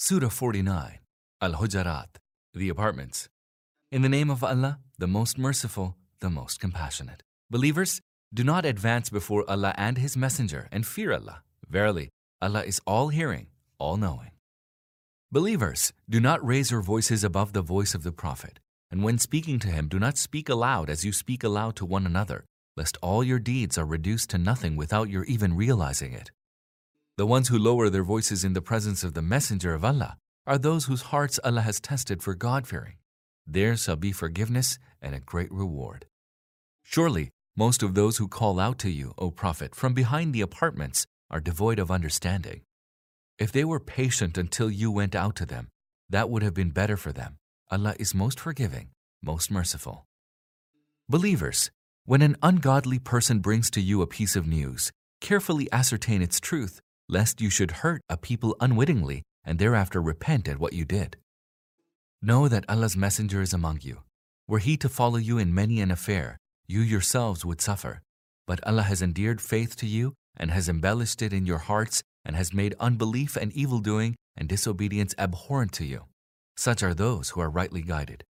Surah 49, Al Hujurat, the apartments. In the name of Allah, the most merciful, the most compassionate. Believers, do not advance before Allah and His Messenger and fear Allah. Verily, Allah is all hearing, all knowing. Believers, do not raise your voices above the voice of the Prophet, and when speaking to him, do not speak aloud as you speak aloud to one another, lest all your deeds are reduced to nothing without your even realizing it. The ones who lower their voices in the presence of the Messenger of Allah are those whose hearts Allah has tested for God fearing. There shall be forgiveness and a great reward. Surely, most of those who call out to you, O Prophet, from behind the apartments are devoid of understanding. If they were patient until you went out to them, that would have been better for them. Allah is most forgiving, most merciful. Believers, when an ungodly person brings to you a piece of news, carefully ascertain its truth, lest you should hurt a people unwittingly and thereafter repent at what you did. Know that Allah's messenger is among you. Were he to follow you in many an affair, you yourselves would suffer. But Allah has endeared faith to you and has embellished it in your hearts and has made unbelief and evil doing and disobedience abhorrent to you. Such are those who are rightly guided.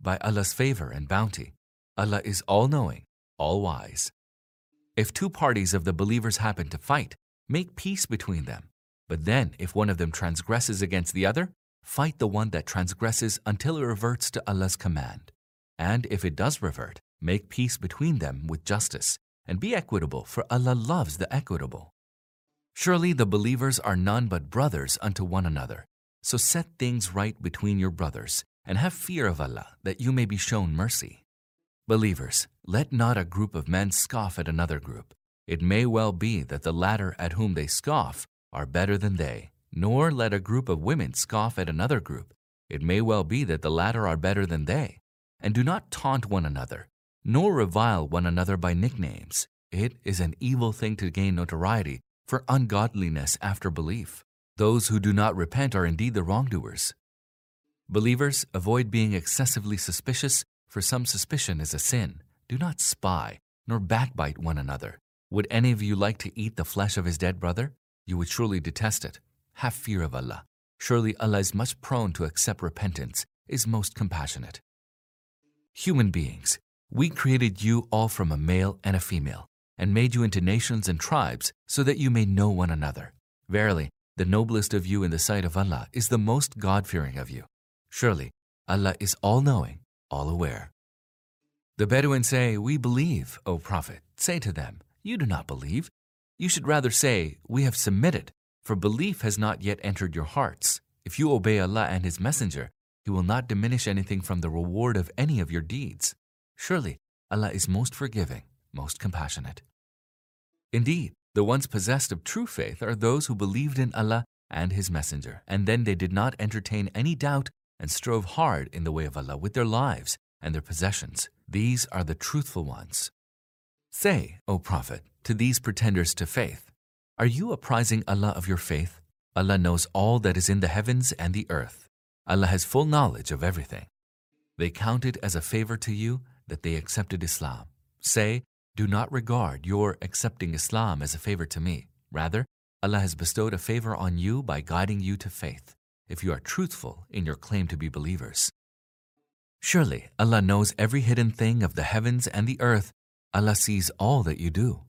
By Allah's favor and bounty, Allah is all knowing, all wise. If two parties of the believers happen to fight, make peace between them. But then, if one of them transgresses against the other, fight the one that transgresses until it reverts to Allah's command. And if it does revert, make peace between them with justice, and be equitable, for Allah loves the equitable. Surely the believers are none but brothers unto one another. So set things right between your brothers, and have fear of Allah, that you may be shown mercy. Believers, let not a group of men scoff at another group. It may well be that the latter at whom they scoff are better than they, nor let a group of women scoff at another group. It may well be that the latter are better than they. And do not taunt one another, nor revile one another by nicknames. It is an evil thing to gain notoriety for ungodliness after belief. Those who do not repent are indeed the wrongdoers. Believers, avoid being excessively suspicious, for some suspicion is a sin. Do not spy, nor backbite one another. Would any of you like to eat the flesh of his dead brother? You would surely detest it. Have fear of Allah. Surely Allah is much prone to accept repentance, is most compassionate. Human beings, we created you all from a male and a female and made you into nations and tribes so that you may know one another. Verily, the noblest of you in the sight of Allah is the most God fearing of you. Surely, Allah is all knowing, all aware. The Bedouins say, We believe, O Prophet. Say to them, You do not believe. You should rather say, We have submitted, for belief has not yet entered your hearts. If you obey Allah and His Messenger, He will not diminish anything from the reward of any of your deeds. Surely, Allah is most forgiving, most compassionate. Indeed, the ones possessed of true faith are those who believed in Allah and His Messenger, and then they did not entertain any doubt and strove hard in the way of Allah with their lives and their possessions. These are the truthful ones. Say, O Prophet, to these pretenders to faith, Are you apprising Allah of your faith? Allah knows all that is in the heavens and the earth. Allah has full knowledge of everything. They count it as a favor to you that they accepted Islam. Say, do not regard your accepting Islam as a favor to me. Rather, Allah has bestowed a favor on you by guiding you to faith, if you are truthful in your claim to be believers. Surely, Allah knows every hidden thing of the heavens and the earth. Allah sees all that you do.